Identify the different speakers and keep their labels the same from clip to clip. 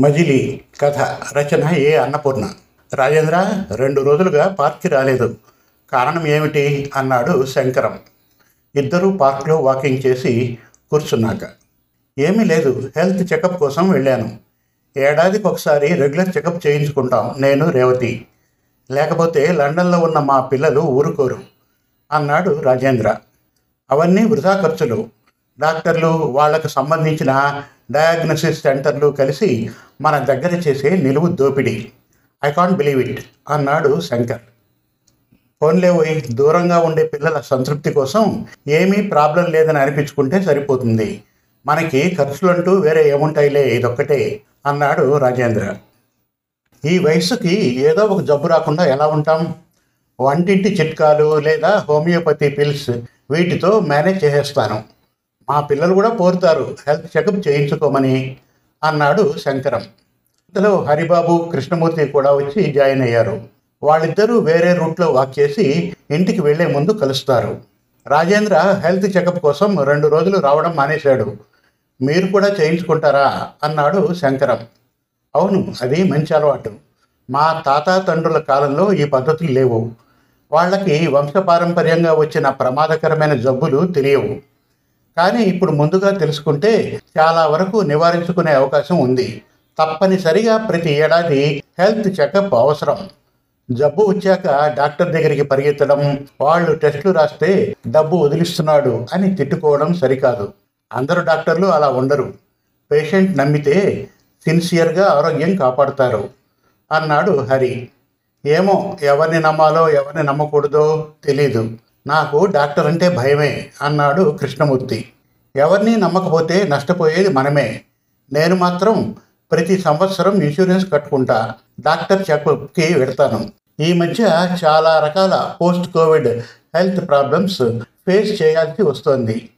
Speaker 1: మజిలీ కథ రచన ఏ అన్నపూర్ణ. రాజేంద్ర రెండు రోజులుగా పార్క్కి రాలేదు. కారణం ఏమిటి? అన్నాడు శంకరం. ఇద్దరూ పార్క్లో వాకింగ్ చేసి కూర్చున్నాక. ఏమీ లేదు హెల్త్ చెకప్ కోసం వెళ్ళాను. ఏడాదికి ఒకసారి రెగ్యులర్ చెకప్ చేయించుకుంటాం నేను రేవతి. లేకపోతే లండన్లో ఉన్న మా పిల్లలు ఊరుకోరు అన్నాడు రాజేంద్ర. అవన్నీ వృధా ఖర్చులు. డాక్టర్లు వాళ్ళకు సంబంధించిన డయాగ్నోసిస్ సెంటర్లు కలిసి మన దగ్గర చేసే నిలువు దోపిడీ. ఐ కాంట్ బిలీవ్ ఇట్ అన్నాడు శంకర్. ఫోన్లే పోయి దూరంగా ఉండే పిల్లల సంతృప్తి కోసం ఏమీ ప్రాబ్లం లేదని అనిపించుకుంటే సరిపోతుంది. మనకి ఖర్చులంటూ వేరే ఏముంటాయిలే ఇదొక్కటే అన్నాడు రాజేంద్ర. ఈ వయసుకి ఏదో ఒక జబ్బు రాకుండా ఎలా ఉంటాం? వంటింటి చిట్కాలు లేదా హోమియోపతి పిల్స్ వీటితో మేనేజ్ చేసేస్తాను. మా పిల్లలు కూడా కోరుతారు హెల్త్ చెకప్ చేయించుకోమని అన్నాడు శంకరం. ఇంతలో హరిబాబు కృష్ణమూర్తి కూడా వచ్చి జాయిన్ అయ్యారు. వాళ్ళిద్దరూ వేరే రూట్లో వాక్ చేసి ఇంటికి వెళ్ళే ముందు కలుస్తారు. రాజేంద్ర హెల్త్ చెకప్ కోసం రెండు రోజులు రావడం మానేశాడు. మీరు కూడా చేయించుకుంటారా? అన్నాడు శంకరం. అవును అది మంచి అలవాటు. మా తాత తండ్రుల కాలంలో ఈ పద్ధతులు లేవు. వాళ్ళకి వంశపారంపర్యంగా వచ్చిన ప్రమాదకరమైన జబ్బులు తెలియవు. కానీ ఇప్పుడు ముందుగా తెలుసుకుంటే చాలా వరకు నివారించుకునే అవకాశం ఉంది. తప్పనిసరిగా ప్రతి ఏడాది హెల్త్ చెకప్ అవసరం. జబ్బు వచ్చాక డాక్టర్ దగ్గరికి పరిగెత్తడం వాళ్ళు టెస్టులు రాస్తే డబ్బు వదిలిస్తున్నాడు అని తిట్టుకోవడం సరికాదు. అందరూ డాక్టర్లు అలా ఉండరు. పేషెంట్ నమ్మితే సిన్సియర్గా ఆరోగ్యం కాపాడుతారు అన్నాడు హరి. ఏమో ఎవరిని నమ్మాలో ఎవరిని నమ్మకూడదో తెలీదు. నాకు డాక్టర్ అంటే భయమే అన్నాడు కృష్ణమూర్తి. ఎవరిని నమ్మకపోతే నష్టపోయేది మనమే. నేను మాత్రం ప్రతి సంవత్సరం ఇన్సూరెన్స్ కట్టుకుంటా డాక్టర్ చెకప్కి వెడతాను ఈ మధ్య చాలా రకాల post covid health problems face చేయాల్సి వస్తోంది.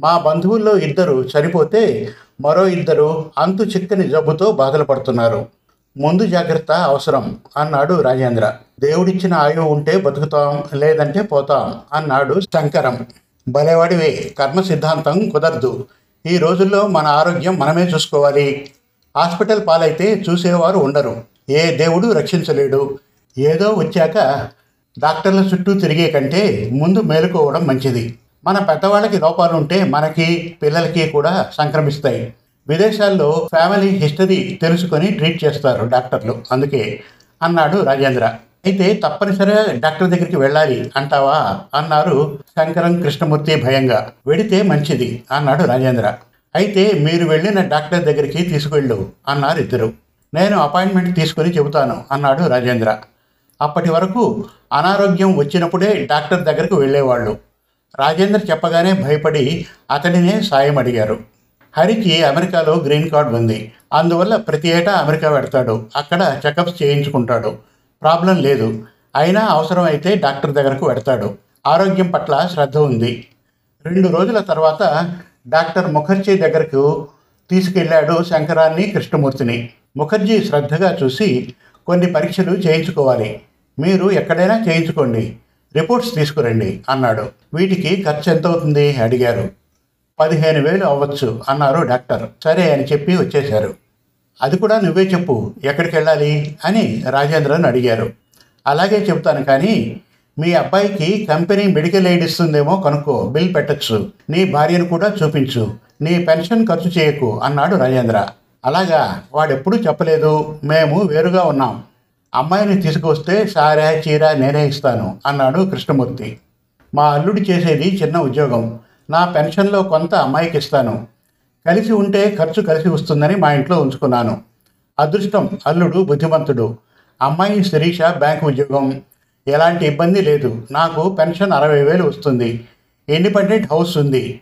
Speaker 1: మా బంధువుల్లో ఇద్దరు చనిపోతే మరో ఇద్దరు అంతు చిక్కని జబ్బుతో బాధలు పడుతున్నారు. ముందు జాగ్రత్త అవసరం అన్నాడు రాజేంద్ర. దేవుడిచ్చిన ఆయువు ఉంటే బతుకుతాం లేదంటే పోతాం అన్నాడు శంకరం. భలేవాడివే కర్మ సిద్ధాంతం కుదరదు. ఈ రోజుల్లో మన ఆరోగ్యం మనమే చూసుకోవాలి. హాస్పిటల్ పాలైతే చూసేవారు ఉండరు. ఏ దేవుడు రక్షించలేడు. ఏదో వచ్చాక డాక్టర్ల చుట్టూ తిరిగే కంటే ముందు మేలుకోవడం మంచిది. మన పెద్దవాళ్ళకి లోపాలు ఉంటే మనకి పిల్లలకి కూడా సంక్రమిస్తాయి. విదేశాల్లో ఫ్యామిలీ హిస్టరీ తెలుసుకొని ట్రీట్ చేస్తారు డాక్టర్లు. అందుకే అన్నాడు రాజేంద్ర. అయితే తప్పనిసరిగా డాక్టర్ దగ్గరికి వెళ్ళాలి అంటావా? అన్నారు శంకరం కృష్ణమూర్తి భయంగా. వెడితే మంచిది అన్నాడు రాజేంద్ర. అయితే మీరు వెళ్ళిన డాక్టర్ దగ్గరికి తీసుకెళ్ళు అన్నారు ఇద్దరు. నేను అపాయింట్మెంట్ తీసుకొని చెబుతాను అన్నాడు రాజేంద్ర. అప్పటి వరకు అనారోగ్యం వచ్చినప్పుడే డాక్టర్ దగ్గరకు వెళ్ళేవాళ్ళు రాజేంద్ర చెప్పగానే భయపడి అతడినే సాయం అడిగారు. హరికి అమెరికాలో గ్రీన్ కార్డ్ ఉంది. అందువల్ల ప్రతి ఏటా అమెరికా పెడతాడు అక్కడ చెకప్స్ చేయించుకుంటాడు. ప్రాబ్లం లేదు. అయినా అవసరమైతే డాక్టర్ దగ్గరకు పెడతాడు ఆరోగ్యం పట్ల శ్రద్ధ ఉంది. రెండు రోజుల తర్వాత డాక్టర్ ముఖర్జీ దగ్గరకు తీసుకెళ్ళాడు శంకరాన్ని కృష్ణమూర్తిని. ముఖర్జీ శ్రద్ధగా చూసి కొన్ని పరీక్షలు చేయించుకోవాలి. మీరు ఎక్కడైనా చేయించుకోండి. రిపోర్ట్స్ తీసుకురండి అన్నాడు. వీటికి ఖర్చు ఎంత అవుతుంది అడిగారు. పదిహేను వేలు అవ్వచ్చు అన్నారు డాక్టర్. సరే అని చెప్పి వచ్చేశారు. అది కూడా నువ్వే చెప్పు ఎక్కడికి వెళ్ళాలి అని రాజేంద్రన్ అడిగారు. అలాగే చెప్తాను కానీ మీ అబ్బాయికి కంపెనీ మెడికల్ ఎయిడ్ ఇస్తుందేమో కనుక్కో బిల్ పెట్టచ్చు నీ భార్యను కూడా చూపించు నీ పెన్షన్ ఖర్చు చేయకు అన్నాడు రాజేంద్ర. అలాగా వాడెప్పుడూ చెప్పలేదు మేము వేరుగా ఉన్నాం. అమ్మాయిని తీసుకొస్తే సారా చీర నేనే ఇస్తాను అన్నాడు కృష్ణమూర్తి. మా అల్లుడు చేసేది చిన్న ఉద్యోగం. నా పెన్షన్లో కొంత అమ్మాయికి ఇస్తాను. కలిసి ఉంటే ఖర్చు కలిసి వస్తుందని మా ఇంట్లో ఉంచుకున్నాను. అదృష్టం అల్లుడు బుద్ధిమంతుడు. అమ్మాయి శిరీష బ్యాంక్ ఉద్యోగం. ఎలాంటి ఇబ్బంది లేదు. నాకు పెన్షన్ అరవై వేలు వస్తుంది. ఇండిపెండెంట్ హౌస్ ఉంది.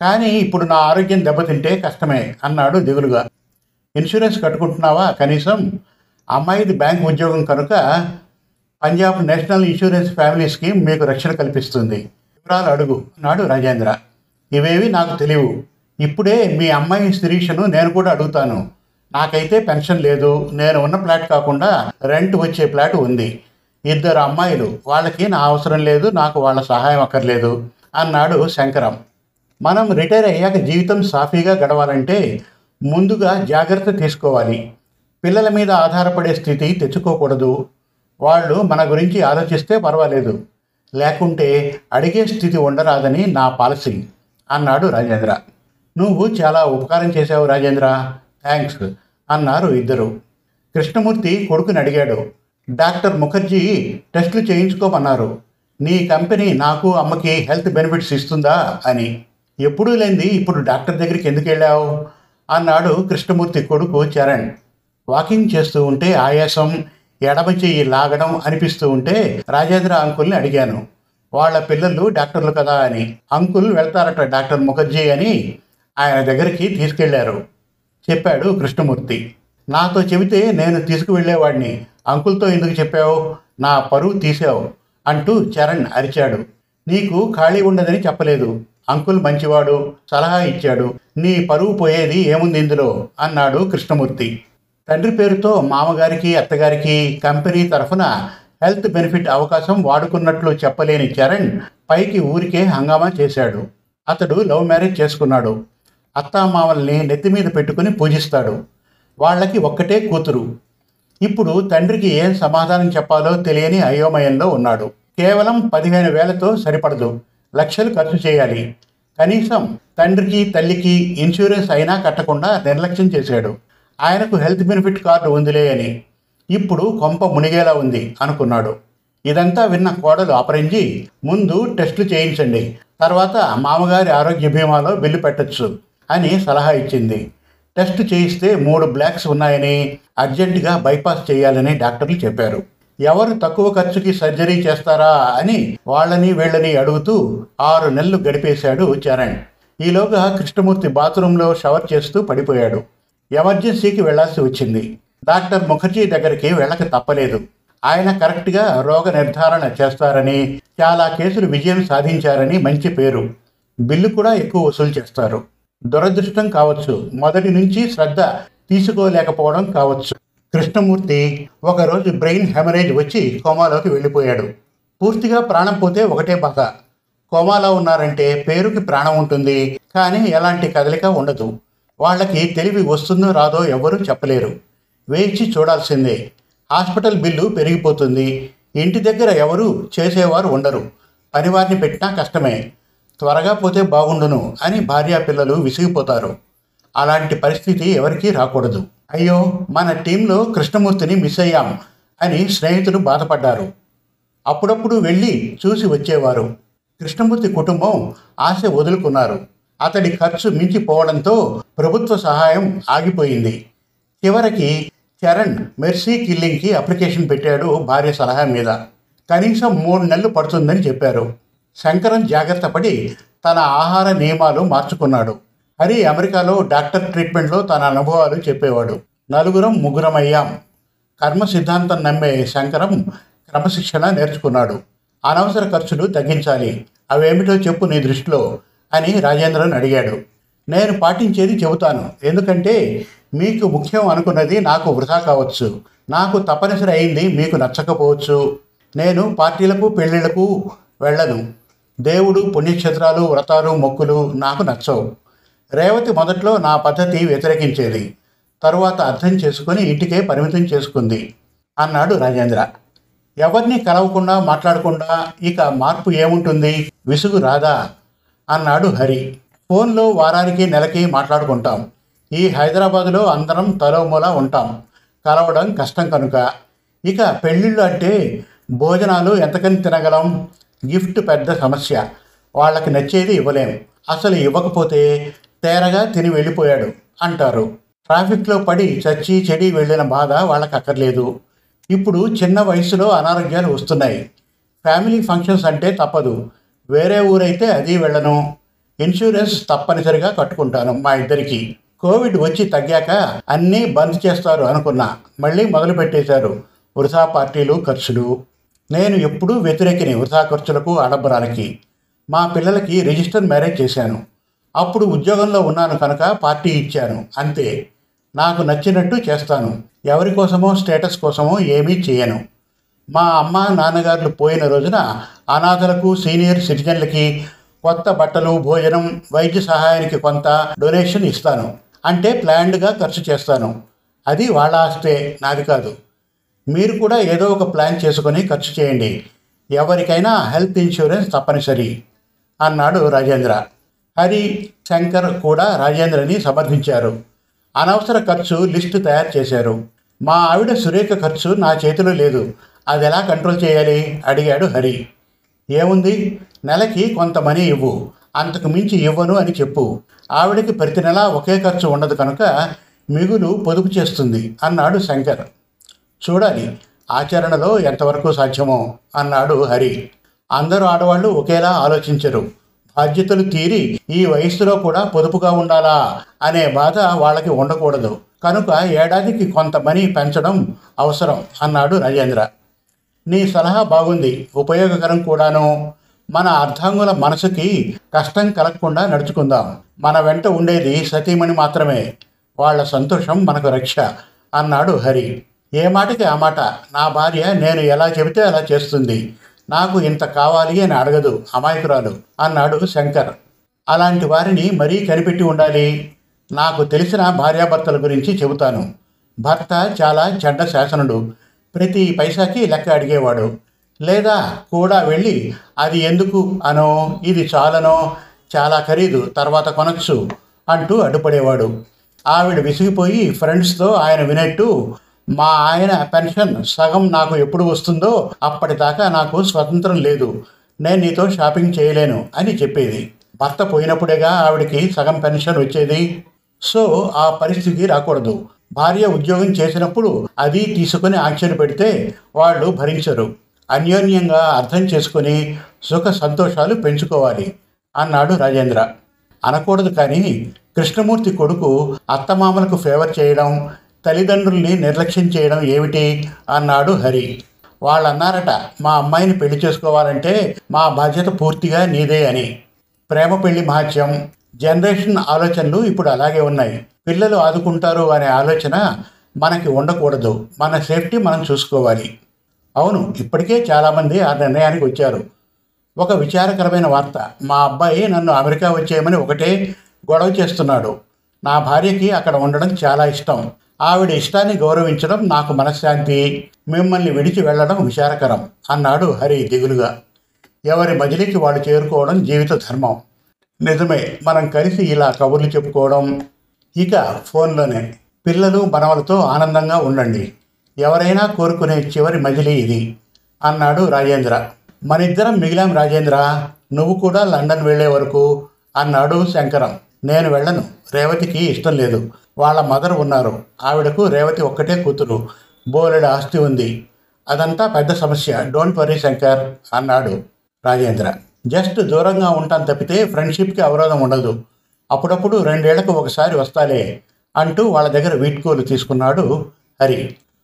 Speaker 1: కానీ ఇప్పుడు నా ఆరోగ్యం దెబ్బతింటే కష్టమే అన్నాడు దిగులుగా. ఇన్సూరెన్స్ కట్టుకుంటున్నావా కనీసం? అమ్మాయిది బ్యాంక్ ఉద్యోగం కనుక Punjab national insurance family scheme మీకు రక్షణ కల్పిస్తుంది. వివరాలు అడుగు అన్నాడు రాజేంద్ర. ఇవేవి నాకు తెలియవు. ఇప్పుడే మీ అమ్మాయి శిరీషను నేను కూడా అడుగుతాను. నాకైతే పెన్షన్ లేదు. నేను ఉన్న ఫ్లాట్ కాకుండా రెంట్ వచ్చే ఫ్లాట్ ఉంది. ఇద్దరు అమ్మాయిలు వాళ్ళకి నా అవసరం లేదు నాకు వాళ్ళ సహాయం అక్కర్లేదు అన్నాడు శంకరం. మనం రిటైర్ అయ్యాక జీవితం సాఫీగా గడవాలంటే ముందుగా జాగ్రత్త తీసుకోవాలి. పిల్లల మీద ఆధారపడే స్థితి తెచ్చుకోకూడదు. వాళ్ళు మన గురించి ఆలోచిస్తే పర్వాలేదు. లేకుంటే అడిగే స్థితి ఉండరాదని నా పాలసీ. అన్నాడు రాజేంద్ర. నువ్వు చాలా ఉపకారం చేశావు రాజేంద్ర. థ్యాంక్స్ అన్నారు ఇద్దరు. కృష్ణమూర్తి కొడుకుని అడిగాడు. డాక్టర్ ముఖర్జీ టెస్టులు చేయించుకోమన్నారు. నీ కంపెనీ నాకు అమ్మకి హెల్త్ బెనిఫిట్స్ ఇస్తుందా? అని. ఎప్పుడూ లేనిది ఇప్పుడు డాక్టర్ దగ్గరికి ఎందుకు వెళ్ళావు? అన్నాడు కృష్ణమూర్తి కొడుకు చరణ్. వాకింగ్ చేస్తూ ఉంటే ఆయాసం ఎడమ చెయ్యి లాగడం అనిపిస్తూ ఉంటే రాజేంద్ర అంకుల్ని అడిగాను. వాళ్ళ పిల్లలు డాక్టర్లు కదా అని అంకుల్ వెళ్తారట డాక్టర్ ముఖర్జీ అని ఆయన దగ్గరికి తీసుకెళ్ళారు. చెప్పాడు కృష్ణమూర్తి. నాతో చెబితే నేను తీసుకువెళ్ళేవాడిని. అంకుల్తో ఎందుకు చెప్పావు? నా పరువు తీసావు అంటూ చరణ్ అరిచాడు. నీకు ఖాళీ ఉండదని చెప్పలేదు. అంకుల్ మంచివాడు సలహా ఇచ్చాడు. నీ పరువు పోయేది ఏముంది ఇందులో? అన్నాడు కృష్ణమూర్తి. తండ్రి పేరుతో మామగారికి అత్తగారికి కంపెనీ తరఫున హెల్త్ బెనిఫిట్ అవకాశం వాడుకున్నట్లు చెప్పలేని చరణ్ పైకి ఊరికే హంగామా చేశాడు. అతడు లవ్ మ్యారేజ్ చేసుకున్నాడు. అత్తామామల్ని నెత్తి మీద పెట్టుకుని పూజిస్తాడు. వాళ్ళకి ఒక్కటే కూతురు. ఇప్పుడు తండ్రికి ఏం సమాధానం చెప్పాలో తెలియని అయోమయంలో ఉన్నాడు. కేవలం పదిహేను వేలతో సరిపడదు. లక్షలు ఖర్చు చేయాలి. కనీసం తండ్రికి తల్లికి ఇన్సూరెన్స్ అయినా కట్టకుండా నిర్లక్ష్యం చేశాడు. ఆయనకు హెల్త్ బెనిఫిట్ కార్డు ఉందిలే అని ఇప్పుడు కొంప మునిగేలా ఉంది అనుకున్నాడు. ఇదంతా విన్న కోడలు అపరించి ముందు టెస్టులు చేయించండి తర్వాత మామగారి ఆరోగ్య బీమాలో బిల్లు పెట్టొచ్చు అని సలహా ఇచ్చింది. టెస్ట్ చేయిస్తే మూడు బ్లాక్స్ ఉన్నాయని అర్జెంటుగా బైపాస్ చేయాలని డాక్టర్లు చెప్పారు. ఎవరు తక్కువ ఖర్చుకి సర్జరీ చేస్తారా అని వాళ్ళని వీళ్ళని అడుగుతూ ఆరు నెలలు గడిపేశాడు చరణ్. ఈలోగా కృష్ణమూర్తి బాత్రూంలో షవర్ చేస్తూ పడిపోయాడు. ఎమర్జెన్సీకి వెళ్ళాల్సి వచ్చింది. డాక్టర్ ముఖర్జీ దగ్గరికి వెళ్ళక తప్పలేదు. ఆయన కరెక్ట్గా రోగ నిర్ధారణ చేస్తారని చాలా కేసులు విజయం సాధించారని మంచి పేరు. బిల్లు కూడా ఎక్కువ వసూలు చేస్తారు. దురదృష్టం కావచ్చు. మొదటి నుంచి శ్రద్ధ తీసుకోలేకపోవడం కావచ్చు. కృష్ణమూర్తి ఒకరోజు బ్రెయిన్ హెమరేజ్ వచ్చి కోమాలోకి వెళ్ళిపోయాడు. పూర్తిగా ప్రాణం పోతే ఒకటే బాధ. కోమాలో ఉన్నారంటే పేరుకి ప్రాణం ఉంటుంది. కానీ ఎలాంటి కదలిక ఉండదు. వాళ్ళకి తెలివి వస్తుందో రాదో ఎవరూ చెప్పలేరు. వేచి చూడాల్సిందే. హాస్పిటల్ బిల్లు పెరిగిపోతుంది. ఇంటి దగ్గర ఎవరు చేసేవారు ఉండరు. పనివారిని పెట్టినా కష్టమే. త్వరగా పోతే బాగుండును అని భార్యా పిల్లలు విసిగిపోతారు. అలాంటి పరిస్థితి ఎవరికీ రాకూడదు. అయ్యో మన టీంలో కృష్ణమూర్తిని మిస్ అయ్యాం అని స్నేహితులు బాధపడ్డారు. అప్పుడప్పుడు వెళ్ళి చూసి వచ్చేవారు. కృష్ణమూర్తి కుటుంబం ఆశ వదులుకున్నారు. అతడి ఖర్చు మించిపోవడంతో ప్రభుత్వ సహాయం ఆగిపోయింది. చివరికి చరణ్ మెర్సీ కిల్లింగ్కి అప్లికేషన్ పెట్టాడు భార్య సలహా మీద. కనీసం మూడు నెలలు పడుతుందని చెప్పారు. శంకరన్ జాగ్రత్త పడి తన ఆహార నియమాలు మార్చుకున్నాడు. హరి అమెరికాలో డాక్టర్ ట్రీట్మెంట్లో తన అనుభవాలు చెప్పేవాడు. నలుగురం ముగ్గురం అయ్యాం కర్మ సిద్ధాంతం నమ్మే శంకరం క్రమశిక్షణ నేర్చుకున్నాడు. అనవసర ఖర్చులు తగ్గించాలి. అవేమిటో చెప్పు నీ దృష్టిలో అని రాజేంద్రన్ అడిగాడు. నేను పాటించేది చెబుతాను. ఎందుకంటే మీకు ముఖ్యం అనుకున్నది నాకు వృధా కావచ్చు. నాకు తప్పనిసరి అయింది మీకు నచ్చకపోవచ్చు. నేను పార్టీలకు పెళ్ళిళ్ళకు వెళ్ళను. దేవుడు పుణ్యక్షేత్రాలు వ్రతాలు మొక్కులు నాకు నచ్చవు. రేవతి మొదట్లో నా పద్ధతి వ్యతిరేకించేది. తరువాత అర్థం చేసుకుని ఇంటికే పరిమితం చేసుకుంది అన్నాడు రాజేంద్ర. ఎవరిని కలవకుండా మాట్లాడకుండా ఇక మార్పు ఏముంటుంది? విసుగు రాదా? అన్నాడు హరి. ఫోన్లో వారానికి నెలకి మాట్లాడుకుంటాం. ఈ హైదరాబాదులో అందరం తలోమూల ఉంటాం. కలవడం కష్టం కనుక. ఇక పెళ్ళిళ్ళు అంటే భోజనాలు ఎంతకని తినగలం? గిఫ్ట్ పెద్ద సమస్య. వాళ్ళకి నచ్చేది ఇవ్వలేం. అసలు ఇవ్వకపోతే తేరగా తిని వెళ్ళిపోయాడు అంటారు. ట్రాఫిక్లో పడి చచ్చి చెడి వెళ్ళిన బాధ వాళ్ళకి అక్కర్లేదు ఇప్పుడు చిన్న వయసులో అనారోగ్యాలు వస్తున్నాయి. ఫ్యామిలీ ఫంక్షన్స్ అంటే తప్పదు. వేరే ఊరైతే అది వెళ్ళను. ఇన్సూరెన్స్ తప్పనిసరిగా కట్టుకుంటాను మా ఇద్దరికి. కోవిడ్ వచ్చి తగ్గాక అన్నీ బంద్ చేస్తారు అనుకున్నా మళ్ళీ మొదలు పెట్టేశారు వృధా పార్టీలు ఖర్చులు. నేను ఎప్పుడూ వ్యతిరేకిని వృధా ఖర్చులకు ఆడంబరాలకి. మా పిల్లలకి రిజిస్టర్ మ్యారేజ్ చేశాను. అప్పుడు ఉద్యోగంలో ఉన్నాను కనుక పార్టీ ఇచ్చాను అంతే. నాకు నచ్చినట్టు చేస్తాను. ఎవరి కోసమో స్టేటస్ కోసమో ఏమీ చేయను. మా అమ్మ నాన్నగారులు పోయిన రోజున అనాథలకు సీనియర్ సిటిజన్లకి కొత్త బట్టలు భోజనం వైద్య సహాయానికి కొంత డొనేషన్ ఇస్తాను. అంటే ప్లాన్డ్గా ఖర్చు చేస్తాను. అది వాళ్ళ ఆస్తే నాది కాదు. మీరు కూడా ఏదో ఒక ప్లాన్ చేసుకొని ఖర్చు చేయండి. ఎవరికైనా హెల్త్ ఇన్సూరెన్స్ తప్పనిసరి అన్నాడు రాజేంద్ర. హరి శంకర్ కూడా రాజేంద్రని సమర్థించారు. అనవసర ఖర్చు లిస్టు తయారు చేశారు. మా ఆవిడ సురేఖ ఖర్చు నా చేతిలో లేదు. అది ఎలా కంట్రోల్ చేయాలి? అడిగాడు హరి. ఏముంది? నెలకి కొంత మనీ ఇవ్వు. అంతకు మించి ఇవ్వను అని చెప్పు. ఆవిడకి ప్రతి నెలా ఒకే ఖర్చు ఉండదు కనుక మిగులు పొదుపు చేస్తుంది అన్నాడు శంకర్. చూడాలి ఆచరణలో ఎంతవరకు సాధ్యమో అన్నాడు హరి. అందరూ ఆడవాళ్ళు ఒకేలా ఆలోచించరు. బాధ్యతలు తీరి ఈ వయస్సులో కూడా పొదుపుగా ఉండాలా అనే బాధ వాళ్ళకి ఉండకూడదు. కనుక ఏడాదికి కొంత మనీ పెంచడం అవసరం అన్నాడు రాజేంద్ర. నీ సలహా బాగుంది ఉపయోగకరం కూడాను. మన అర్ధాంగుల మనసుకి కష్టం కలగకుండా నడుచుకుందాం. మన వెంట ఉండేది సతీమణి మాత్రమే. వాళ్ళ సంతోషం మనకు రక్ష అన్నాడు హరి. ఏ మాటకి ఆ మాట? నా భార్య నేను ఎలా చెబితే అలా చేస్తుంది. నాకు ఇంత కావాలి అని అడగదు అమాయకురాలు అన్నాడు శంకర్. అలాంటి వారిని మరీ కనిపెట్టి ఉండాలి. నాకు తెలిసిన భార్యాభర్తల గురించి చెబుతాను. భర్త చాలా చెడ్డ శాసనుడు. ప్రతి పైసాకి లెక్క అడిగేవాడు. లేదా కూడా వెళ్ళి అది ఎందుకు అనో? ఇది చాలనో? చాలా ఖరీదు తర్వాత కొనచ్చు అంటూ అడ్డుపడేవాడు. ఆవిడ విసిగిపోయి ఫ్రెండ్స్తో ఆయన వినట్టు మా ఆయన పెన్షన్ సగం నాకు ఎప్పుడు వస్తుందో అప్పటిదాకా నాకు స్వతంత్రం లేదు. నేను నీతో షాపింగ్ చేయలేను అని చెప్పేది. భర్త పోయినప్పుడేగా ఆవిడకి సగం పెన్షన్ వచ్చేది. సో ఆ పరిస్థితి రాకూడదు. భార్య ఉద్యోగం చేసినప్పుడు అది తీసుకుని ఆంక్షలు పెడితే వాళ్ళు భరించరు. అన్యోన్యంగా అర్థం చేసుకుని సుఖ సంతోషాలు పెంచుకోవాలి అన్నాడు రాజేంద్ర. అనకూడదు కానీ కృష్ణమూర్తి కొడుకు అత్తమామలకు ఫేవర్ చేయడం తల్లిదండ్రుల్ని నిర్లక్ష్యం చేయడం ఏమిటి? అన్నాడు హరి. వాళ్ళన్నారట మా అమ్మాయిని పెళ్ళి చేసుకోవాలంటే మా బాధ్యత పూర్తిగా నీదే అని. ప్రేమ పెళ్ళి మహత్యం జనరేషన్ ఆలోచనలు ఇప్పుడు అలాగే ఉన్నాయి. పిల్లలు ఆదుకుంటారు అనే ఆలోచన మనకి ఉండకూడదు. మన సేఫ్టీ మనం చూసుకోవాలి. అవును ఇప్పటికే చాలామంది ఆ నిర్ణయానికి వచ్చారు. ఒక విచారకరమైన వార్త. మా అబ్బాయి నన్ను అమెరికా వచ్చేయమని ఒకటే గొడవ చేస్తున్నాడు. నా భార్యకి అక్కడ ఉండడం చాలా ఇష్టం. ఆవిడ ఇష్టాన్ని గౌరవించడం నాకు మనశ్శాంతి. మిమ్మల్ని విడిచి వెళ్ళడం విచారకరం అన్నాడు హరి దిగులుగా. ఎవరి మజిలీకి వాళ్ళు చేరుకోవడం జీవిత ధర్మం. నిజమే మనం కలిసి ఇలా కబుర్లు చెప్పుకోవడం. ఇక ఫోన్లోనే. పిల్లలు మనవలతో ఆనందంగా ఉండండి. ఎవరైనా కోరుకునే చివరి మజిలీ ఇది అన్నాడు రాజేంద్ర. మనిద్దరం మిగిలాం రాజేంద్ర నువ్వు కూడా లండన్ వెళ్ళే వరకు అన్నాడు శంకరం. నేను వెళ్ళను రేవతికి ఇష్టం లేదు. వాళ్ళ మదర్ ఉన్నారు. ఆవిడకు రేవతి ఒక్కటే కూతురు. బోలెడు ఆస్తి ఉంది. అదంతా పెద్ద సమస్య. డోంట్ వరీ శంకర్ అన్నాడు రాజేంద్ర. జస్ట్ దూరంగా ఉంటాను తప్పితే ఫ్రెండ్షిప్కి అవరోధం ఉండదు. అప్పుడప్పుడు రెండేళ్ళకు ఒకసారి వస్తాలే అంటూ వాళ్ళ దగ్గర వీడ్కోలు తీసుకున్నాడు హరి.